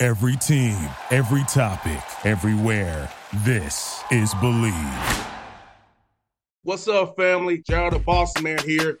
Every team, every topic, everywhere. This is Bleav. What's up, family? JR the Boss Man here.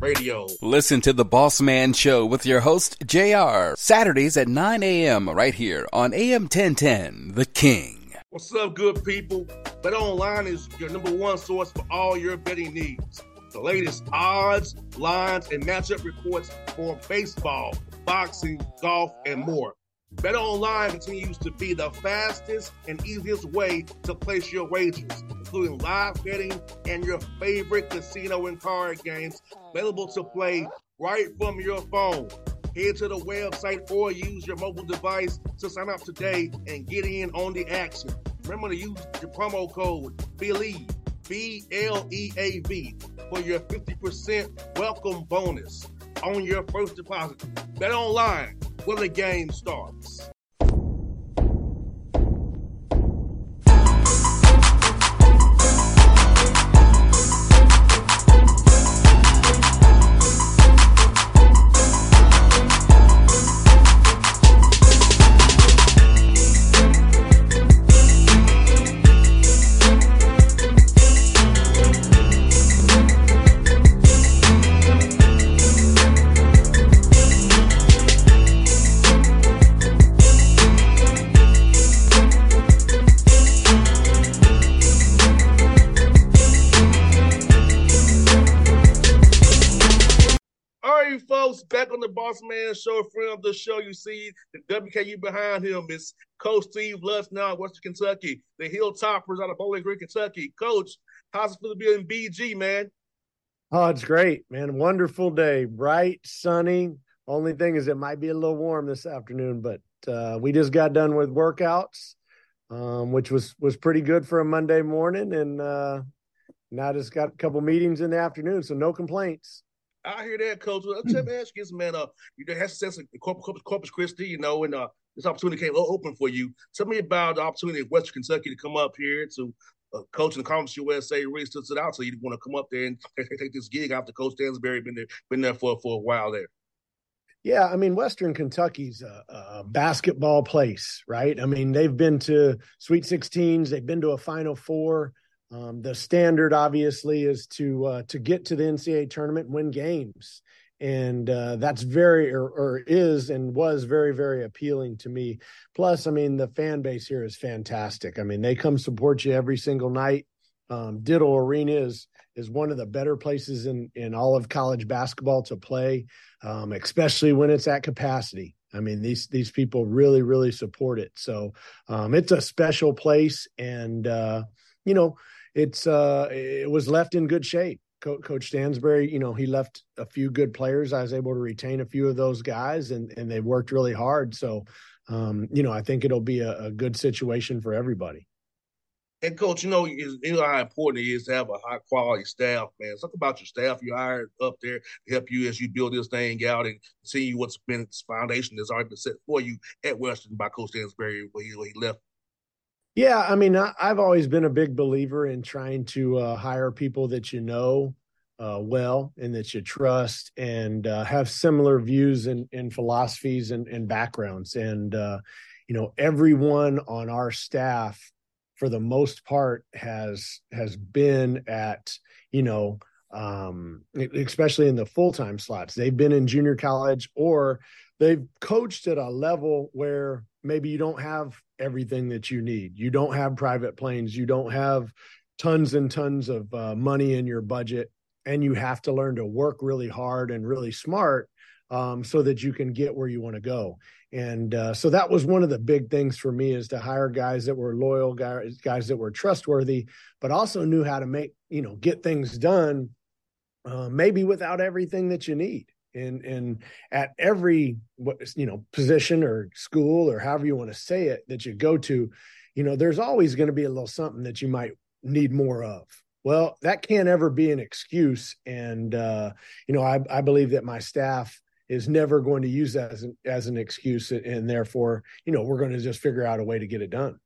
radio. Listen to the Boss Man Show with your host, JR, Saturdays at 9 a.m. right here on AM 1010, The King. What's up, good people? Bet Online is your number one source for all your betting needs. The latest odds, lines, and matchup reports for baseball, boxing, golf, and more. Bet Online continues to be the fastest and easiest way to place your wagers, including live betting and your favorite casino and card games available to play right from your phone. Head to the website or use your mobile device to sign up today and get in on the action. Remember to use the promo code BLEAV, B L E A V, for your 50% welcome bonus on your first deposit. Bet online when the game starts. Friend of the show, you see the WKU behind him is Coach Steve Lutz now in Western Kentucky. The Hilltoppers out of Bowling Green, Kentucky. Coach, how's it feel to be in BG, man? Oh, it's great, man. Wonderful day. Bright, sunny. Only thing is it might be a little warm this afternoon, but uh, we just got done with workouts, um, which was was pretty good for a Monday morning. And uh, now just got a couple meetings in the afternoon, so no complaints. I hear that, Coach. Well, Let me ask you this, man. Uh, you had success in Corpus, Corpus Christi, you know, and uh, this opportunity came open for you. Tell me about the opportunity in Western Kentucky to come up here to uh, coach in the Conference USA. Really stood it out, so you want to come up there and take, take, take this gig after Coach Stansbury been there, been there for for a while there. Yeah, I mean, Western Kentucky's a, a basketball place, right? I mean, they've been to Sweet 16s, they've been to a Final Four. Um, the standard, obviously, is to uh, to get to the NCAA tournament win games, and uh, that's very or, or is and was very very appealing to me. Plus, I mean, the fan base here is fantastic. I mean, they come support you every single night. Um, Diddle Arena is is one of the better places in in all of college basketball to play, um, especially when it's at capacity. I mean, these these people really really support it. So um, it's a special place, and uh, you know, it's uh, it was left in good shape. Co- Coach Stansbury, you know, he left a few good players. I was able to retain a few of those guys, and and they worked really hard. So, um, you know, I think it'll be a, a good situation for everybody. And coach, you know, you know how important it is to have a high quality staff, man. Talk about your staff you hired up there to help you as you build this thing out and see what's been its foundation that's already been set for you at Western by Coach Stansbury when he, left. Yeah, I mean, I, have always been a big believer in trying to uh, hire people that you know uh, well and that you trust and uh, have similar views and, and philosophies and, and, backgrounds. And, uh, you know, everyone on our staff, for the most part, has has been at, you know, um, especially in the full time slots. They've been in junior college or they've coached at a level where maybe you don't have everything that you need. You don't have private planes. You don't have, tons and tons of uh, money in your budget, and you have to learn to work really hard and really smart um, so that you can get where you want to go. And uh, so that was one of the big things for me is to hire guys that were loyal, guys, guys that were trustworthy, but also knew how to make, you know, get things done, uh, maybe without everything that you need. And, and at every, you know, position or school or however you want to say it that you go to, you know, there's always going to be a little something that you might need more of. Well, that can't ever be an excuse. And, uh, you know, I, I believe that my staff is never going to use that as an, as an excuse. And therefore, you know, we're going to just figure out a way to get it done.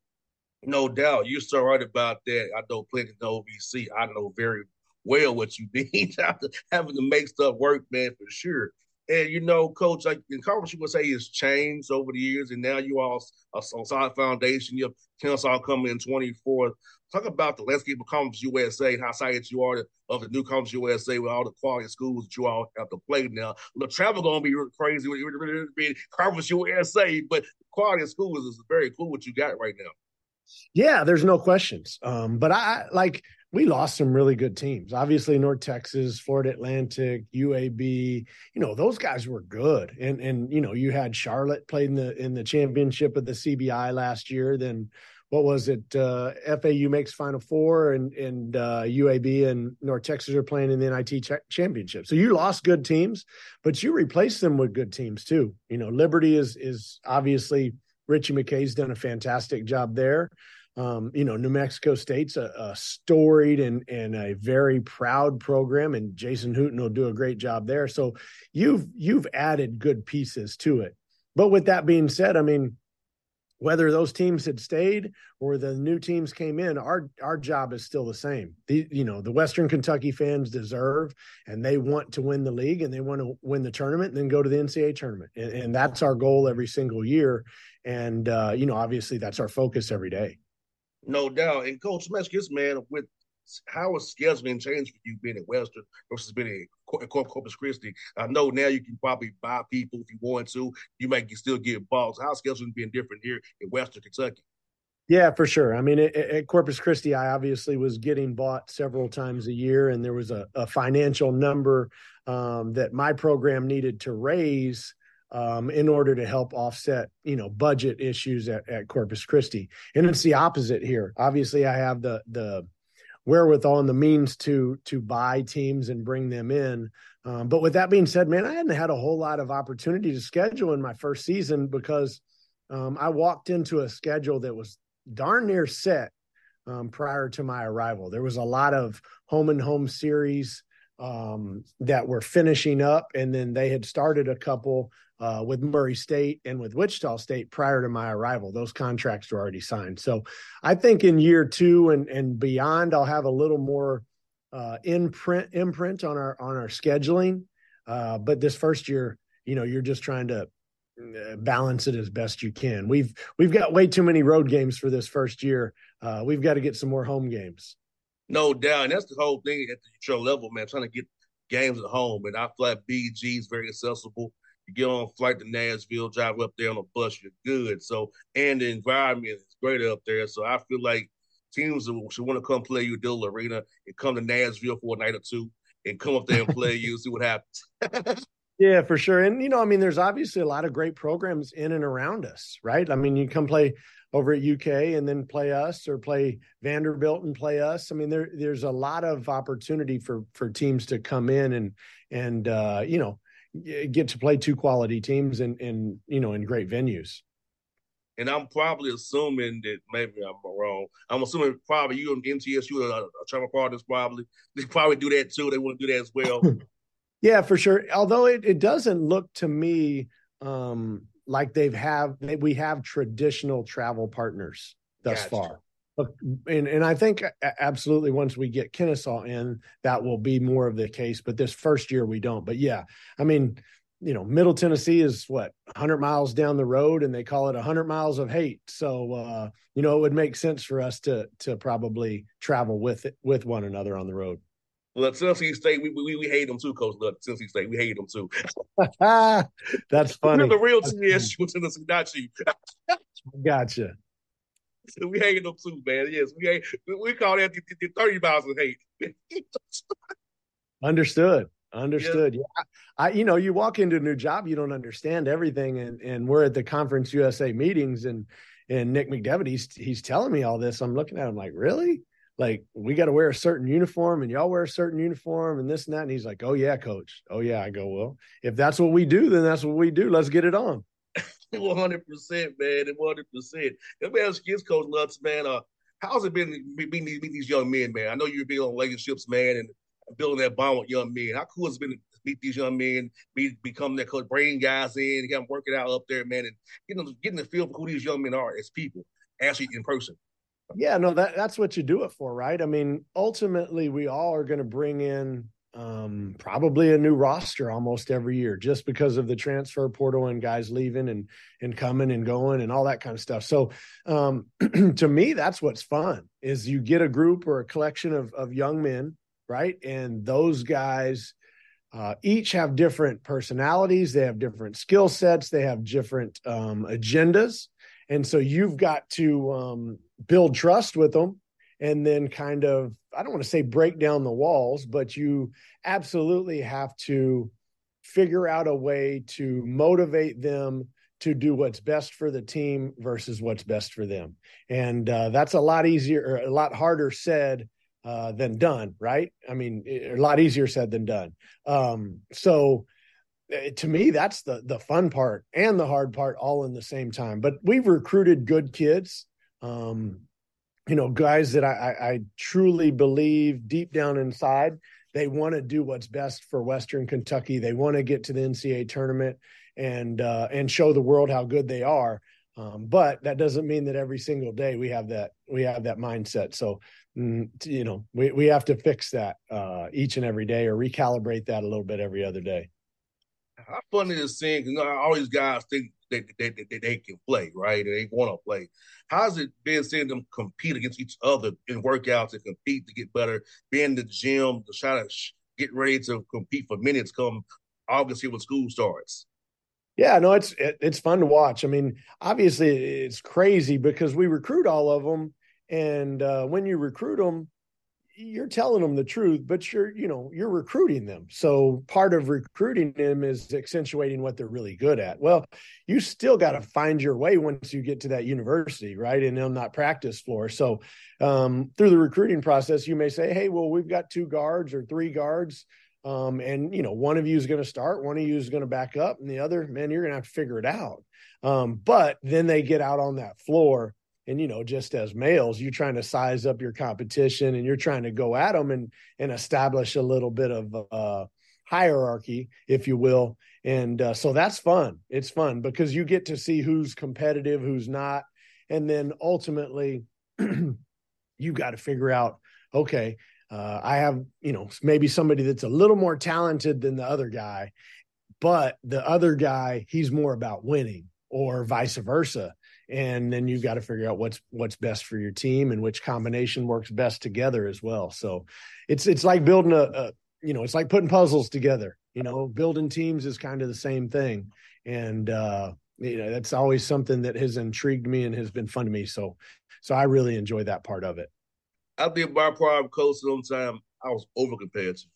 No doubt. You're so right about that. I know plenty of OVC. I know very well what you mean after having to make stuff work, man, for sure. And you know, coach, like in conference you would say has changed over the years, and now you all a solid foundation. You have Kennesaw coming in 24. Talk about the landscape of Conference USA and how excited you are of the new Conference USA with all the quality schools that you all have to play now. The travel gonna be crazy with being Conference USA, but quality of schools is very cool what you got right now. Yeah, there's no questions. Um, but I like we lost some really good teams. Obviously, North Texas, Florida Atlantic, UAB. You know, those guys were good. And and you know, you had Charlotte played in the in the championship of the CBI last year. Then what was it? Uh, FAU makes Final Four, and and uh, UAB and North Texas are playing in the NIT ch- championship. So you lost good teams, but you replaced them with good teams too. You know, Liberty is is obviously Ritchie McKay's done a fantastic job there. Um, you know, New Mexico State's a, a, storied and and a very proud program, and Jason Hooten will do a great job there. So you've you've added good pieces to it. But with that being said, I mean, whether those teams had stayed or the new teams came in, our our job is still the same. The you know the Western Kentucky fans deserve and they want to win the league and they want to win the tournament and then go to the NCAA tournament, and, and that's our goal every single year. And uh, you know, obviously, that's our focus every day. No doubt. And Coach Meskis, man, with how has scheduling changed for you being at Western versus being at Corpus Christi? I know now you can probably buy people if you want to. You might still get balls. How's scheduling being different here in Western Kentucky? Yeah, for sure. I mean, at, Corpus Christi, I obviously was getting bought several times a year, and there was a, a financial number um, that my program needed to raise um, in order to help offset, you know, budget issues at, at Corpus Christi. And it's the opposite here. Obviously, I have the the wherewithal and the means to to buy teams and bring them in. Um, but with that being said, man, I hadn't had a whole lot of opportunity to schedule in my first season because um, I walked into a schedule that was darn near set um, prior to my arrival. There was a lot of home and home series um, that were finishing up, and then they had started a couple uh, with Murray State and with Wichita State prior to my arrival. Those contracts were already signed. So I think in year two and and beyond, I'll have a little more uh, imprint imprint on our on our scheduling. Uh, but this first year, you know, you're just trying to uh, balance it as best you can. We've we've got way too many road games for this first year. Uh, we've got to get some more home games. No doubt, and that's the whole thing at the show level, man. Trying to get games at home, and I feel like BG is very accessible. You get on a flight to Nashville, drive up there on a bus, you're good. So, and the environment is great up there. So, I feel like teams should want to come play you Diddle Arena and come to Nashville for a night or two and come up there and play you, see what happens. yeah, for sure. And, you know, I mean, there's obviously a lot of great programs in and around us, right? I mean, you come play over at UK and then play us or play Vanderbilt and play us. I mean, there there's a lot of opportunity for for teams to come in and and uh, you know get to play two quality teams and in you know in great venues. And I'm probably assuming that maybe I'm wrong. I'm assuming probably you and MTSU are, are travel partners. Probably they probably do that too. They want to do that as well. yeah, for sure. Although it, it doesn't look to me um, like they've have we have traditional travel partners thus gotcha. far and and I think absolutely once we get Kennesaw in, that will be more of the case. But this first year we don't. But yeah, I mean, you know, Middle Tennessee is what 100 miles down the road, and they call it 100 miles of hate. So uh, you know, it would make sense for us to to probably travel with it with one another on the road. Well, Tennessee State, we, we, we hate them too, Coach. Look, Tennessee State, we hate them too. That's funny. The real TSU, Tennessee, not you. gotcha. we hating them too, man. Yes, we hate. We call that the, the thirty miles of hate. Understood. Understood. Yeah. yeah. I, you know, you walk into a new job, you don't understand everything. And and we're at the conference USA meetings and and Nick McDevitt, he's he's telling me all this. I'm looking at him like, really? Like, we got to wear a certain uniform and y'all wear a certain uniform and this and that. And he's like, Oh yeah, coach. Oh yeah. I go, Well, if that's what we do, then that's what we do. Let's get it on. One hundred percent, man. and One hundred percent. Let me ask kids coach Lutz, man. Uh, how's it been meeting these, these young men, man? I know you're big on relationships, man, and building that bond with young men. How cool has it been to meet these young men, be become their coach, bring guys in, get them working out up there, man, and getting getting the feel for who these young men are as people, actually in person. Yeah, no, that that's what you do it for, right? I mean, ultimately, we all are going to bring in um, probably a new roster almost every year just because of the transfer portal and guys leaving and and coming and going and all that kind of stuff. So um, to me, that's what's fun is you get a group or a collection of of young men right? And those guys uh, each have different personalities, they have different skill sets, they have different um, agendas. And so you've got to um, build trust with them and then kind of, I don't want to say break down the walls, but you absolutely have to figure out a way to motivate them to do what's best for the team versus what's best for them. And uh, that's a lot easier, a lot harder said uh, than done, right? I mean, a lot easier said than done. Um, so eh, to me, that's the the fun part and the hard part all in the same time. But we've recruited good kids, um, you know, guys that I, I, I truly believe deep down inside they want to do what's best for Western Kentucky. They want to get to the NCAA tournament and uh, and show the world how good they are. Um, but that doesn't mean that every single day we have that we have that mindset. So mm, you know we we have to fix that uh, each and every day or recalibrate that a little bit every other day. How funny is seeing you know all these guys think they they, they, they can play right they want to play. How's it been seeing them compete against each other in workouts and compete to get better, be in the gym to try to get ready to compete for minutes come August here when school starts? Yeah, no, it's it, it's fun to watch. I mean, obviously, it's crazy because we recruit all of them, and uh, when you recruit them, you're telling them the truth, but you're you know you're recruiting them. So part of recruiting them is accentuating what they're really good at. Well, you still got to find your way once you get to that university, right, and on that practice floor. So um, through the recruiting process, you may say, "Hey, well, we've got two guards or three guards." Um, and you know, one of you is going to start, one of you is going to back up, and the other, man, you're going to have to figure it out. Um, but then they get out on that floor, and you know, just as males, you're trying to size up your competition, and you're trying to go at them and and establish a little bit of uh, hierarchy, if you will. And uh, so that's fun. It's fun because you get to see who's competitive, who's not, and then ultimately, you got to figure out, okay, uh, I have, you know, maybe somebody that's a little more talented than the other guy, but the other guy, he's more about winning or vice versa. And then you've got to figure out what's what's best for your team and which combination works best together as well. So it's it's like building a, a you know, it's like putting puzzles together. You know, building teams is kind of the same thing. And uh, you know, that's always something that has intrigued me and has been fun to me. So so I really enjoy that part of it. I think my problem, coach, sometimes I was over competitive.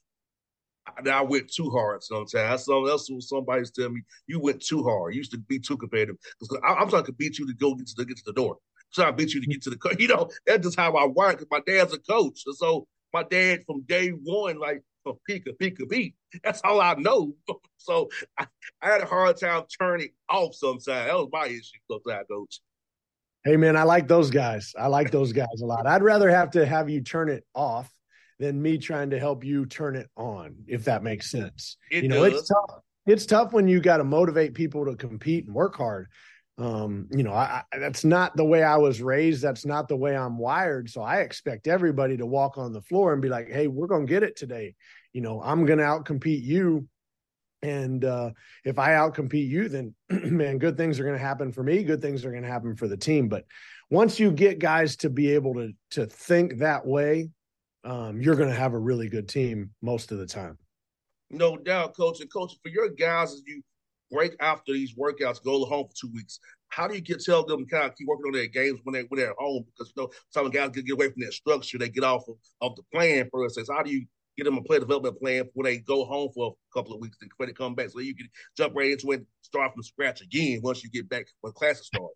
I, I went too hard sometimes. Something else somebody's telling me you went too hard. You used to be too competitive. Because I'm trying to beat you to go get to the get to the door. So to beat you to mm-hmm. get to the car. you know, that's just how I work. Cause my dad's a coach. And so my dad from day one, like compete, compete, compete. That's all I know. so I, I, had a hard time turning off sometimes. That was my issue sometimes, coach. Hey man, I like those guys. I like those guys a lot. I'd rather have to have you turn it off than me trying to help you turn it on, if that makes sense. It you know, does. it's tough. It's tough when you got to motivate people to compete and work hard. Um, you know, I, I, that's not the way I was raised. That's not the way I'm wired. So I expect everybody to walk on the floor and be like, "Hey, we're gonna get it today." You know, I'm gonna outcompete you and uh, if I outcompete you, then man, good things are going to happen for me. Good things are going to happen for the team. But once you get guys to be able to to think that way, um, you're going to have a really good team most of the time. No doubt, coach. And coach, for your guys, as you break after these workouts, go home for two weeks. how do you get tell them kind of keep working on their games when they when they're at home? Because you know some guys get, get away from their structure, they get off of, of the plan for instance. How do you get them a play development plan when they go home for a couple of weeks and when they come back so you can jump right into it and start from scratch again once you get back when classes start?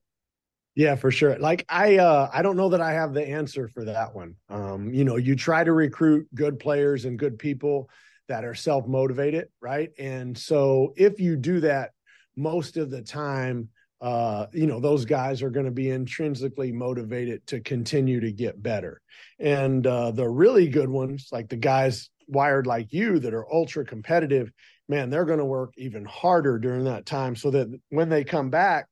Yeah, for sure. Like I uh I don't know that I have the answer for that one. Um, you know, you try to recruit good players and good people that are self-motivated, right? And so if you do that most of the time, uh, you know, those guys are going to be intrinsically motivated to continue to get better. And uh the really good ones, like the guys wired like you that are ultra competitive, man, they're going to work even harder during that time so that when they come back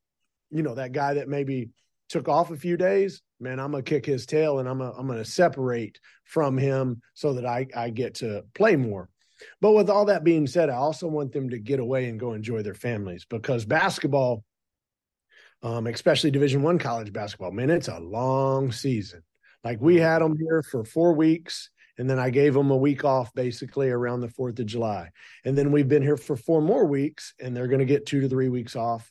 you know, that guy that maybe took off a few days, man, I'm gonna kick his tail and I'm gonna, I'm gonna separate from him so that I I get to play more. But with all that being said, I also want them to get away and go enjoy their families because basketball, um, especially Division One college basketball, man, it's a long season. Like we had them here for four weeks, and then I gave them a week off basically around the Fourth of July, and then we've been here for four more weeks, and they're going to get two to three weeks off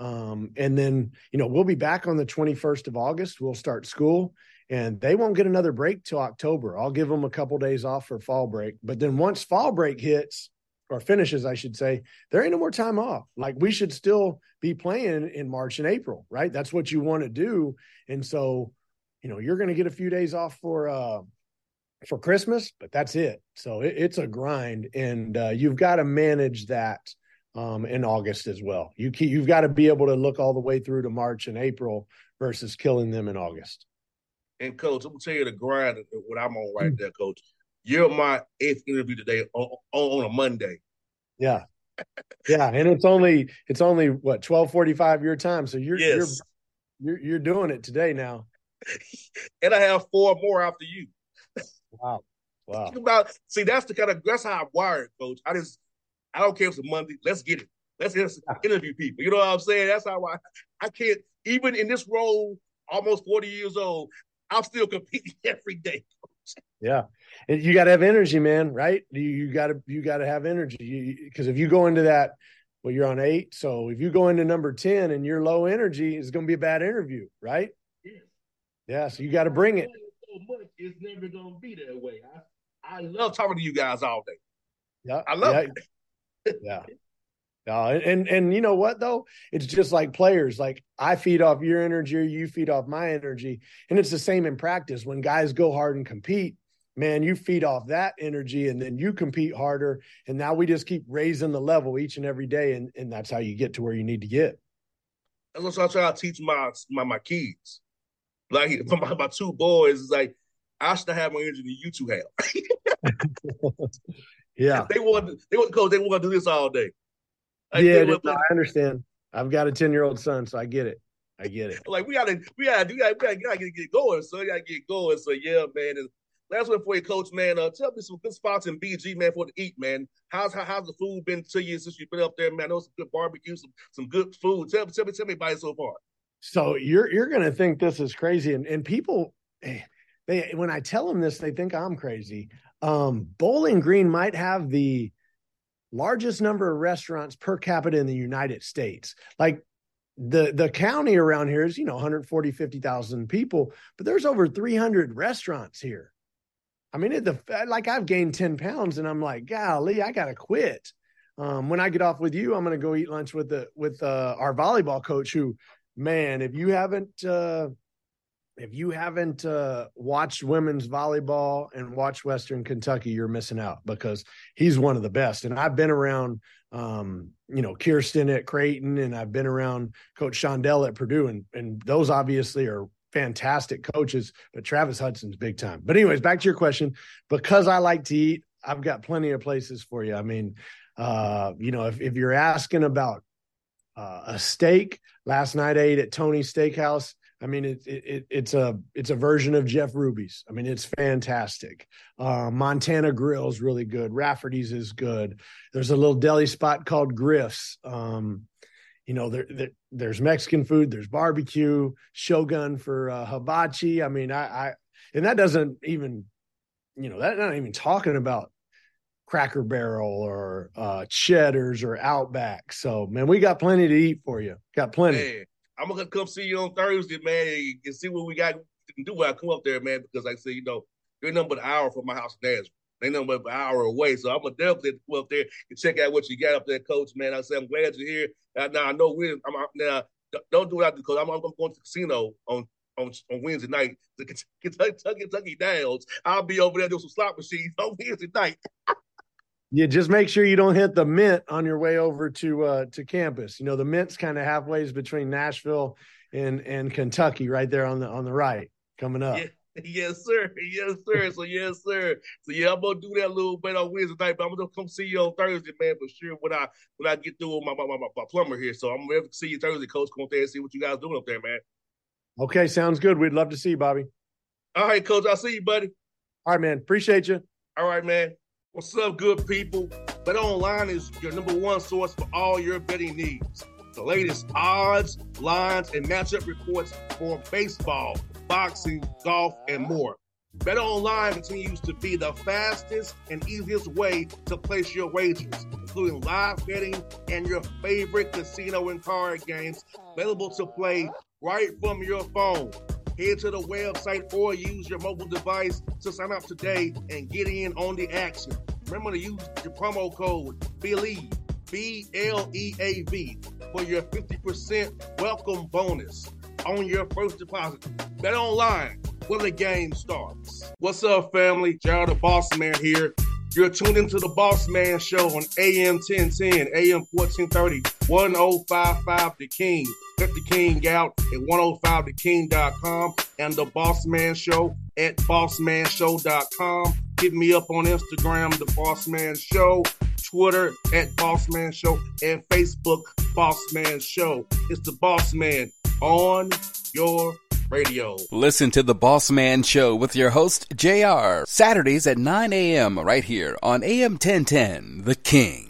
um, and then, you know, we'll be back on the 21st of August. We'll start school and they won't get another break till October. I'll give them a couple days off for fall break. But then once fall break hits or finishes, I should say, there ain't no more time off. Like we should still be playing in March and April, right? That's what you want to do. And so, you know, you're going to get a few days off for, uh, for Christmas, but that's it. So it, it's a grind, and uh, you've got to manage that um, in August as well. You keep, you've got to be able to look all the way through to March and April versus killing them in August. And coach, I'm gonna tell you the grind what I'm on right mm. there, coach. You're my eighth interview today on, on, a Monday. Yeah, yeah, and it's only it's only what twelve forty five your time, so you're yes. you're, you're you're doing it today now. and I have four more after you. Wow, wow. About see, that's the kind of that's how I'm wired, coach. I just I don't care if it's a Monday. Let's get it. Let's interview people. You know what I'm saying? That's how I I can't even in this role, almost 40 years old, I'm still competing every day. yeah. And you gotta have energy, man, right? You, you gotta you gotta have energy. Because if you go into that, well, you're on eight. So if you go into number 10 and you're low energy, it's gonna be a bad interview, right? Yeah. Yeah. So you gotta bring it. So much, it's never gonna be that way. I, I love talking to you guys all day. Yeah. I love yeah. it yeah. Uh, and, and and you know what though? It's just like players. Like I feed off your energy, you feed off my energy, and it's the same in practice. When guys go hard and compete, man, you feed off that energy, and then you compete harder. And now we just keep raising the level each and every day, and and that's how you get to where you need to get. That's what I try to teach my my my kids. Like my, my two boys, is like I should have more energy than you two have. Yeah, they want they want coach. They want to do this all day. Like, yeah, I understand. I've got a ten year old son, so I get it. I get it. Like we gotta, we gotta, we gotta, we gotta, gotta get, get going. So we gotta get going. So yeah, man. And last one for you, coach, man. Uh, tell me some good spots in BG, man, for to eat, man. How's how, how's the food been to you since you've been up there, man? I know some good barbecue, some some good food. Tell me, tell me, tell me about it so far. So you're you're gonna think this is crazy, and and people, eh, they when I tell them this, they think I'm crazy. Um, Bowling Green might have the largest number of restaurants per capita in the United States. Like the the county around here is, you know, 140, 50,000 people, but there's over 300 restaurants here. I mean, it, the like I've gained 10 pounds and I'm like, golly, I got to quit. Um, when I get off with you, I'm to go eat lunch with the with uh, our volleyball coach who man, if you haven't uh, if you haven't uh, watched women's volleyball and watched Western Kentucky, you're missing out because he's one of the best. And I've been around, um, you know, Kirsten at Creighton, and I've been around Coach Shondell at Purdue, and and those obviously are fantastic coaches. But Travis Hudson's big time. But anyways, back to your question. Because I like to eat, I've got plenty of places for you. I mean, uh, you know, if if you're asking about uh, a steak, last night I ate at Tony's Steakhouse I mean, it, it, it's a it's a version of Jeff Ruby's. I mean, it's fantastic. Uh, Montana Grill is really good. Rafferty's is good. There's a little deli spot called Griff's. Um, you know, there, there, there's Mexican food. There's barbecue. Shogun for uh, hibachi. I mean, I, I and that doesn't even, you know, that not even talking about Cracker Barrel or uh, Cheddar's or Outback. So, man, we got plenty to eat for you. Got plenty. Hey I'm gonna come see you on Thursday, man, and see what we got to do when I come up there, man. Because like I said, you know, you're nothing but an hour from my house in Nashville. They know but an hour away. So I'm gonna definitely go up there and check out what you got up there, coach. Man, I say I'm glad you're here. Now, now I know we're I'm now don't do that because I'm, I'm going to the casino on on, on Wednesday night. The Kentucky, Kentucky Downs. I'll be over there doing some slot machines on Wednesday night. Yeah, just make sure you don't hit the mint on your way over to uh to campus. You know, the mint's kind of halfway between Nashville and and Kentucky, right there on the on the right, coming up. Yeah. Yes, sir. Yes, sir. So yes, sir. So yeah, I'm gonna do that a little bit on Wednesday night, but I'm gonna come see you on Thursday, man, for sure. When I when I get through with my my, my, my plumber here, so I'm to see you Thursday, Coach. Come there and see what you guys doing up there, man. Okay, sounds good. We'd love to see you, Bobby. All right, Coach. I'll see you, buddy. All right, man. Appreciate you. All right, man. What's up, good people? Bet Online is your number one source for all your betting needs. The latest odds, lines, and matchup reports for baseball, boxing, golf, and more. Bet Online continues to be the fastest and easiest way to place your wagers, including live betting and your favorite casino and card games available to play right from your phone. Head to the website or use your mobile device to sign up today and get in on the action. Remember to use your promo code BLEAV, B L E A V, for your 50% welcome bonus on your first deposit. Bet online where the game starts. What's up, family? JR the Boss Man here. You're tuned into the Boss Man Show on AM 1010, AM 1430, 1055 The King. Check oh The King out at 105theking.com and The Boss Man Show at bossmanshow.com. Hit me up on Instagram, The Boss Man Show, Twitter at Boss Man Show, and Facebook, Boss Man Show. It's The Boss Man on your radio. Listen to The Boss Man Show with your host, JR, Saturdays at 9 a.m. right here on AM 1010, The King.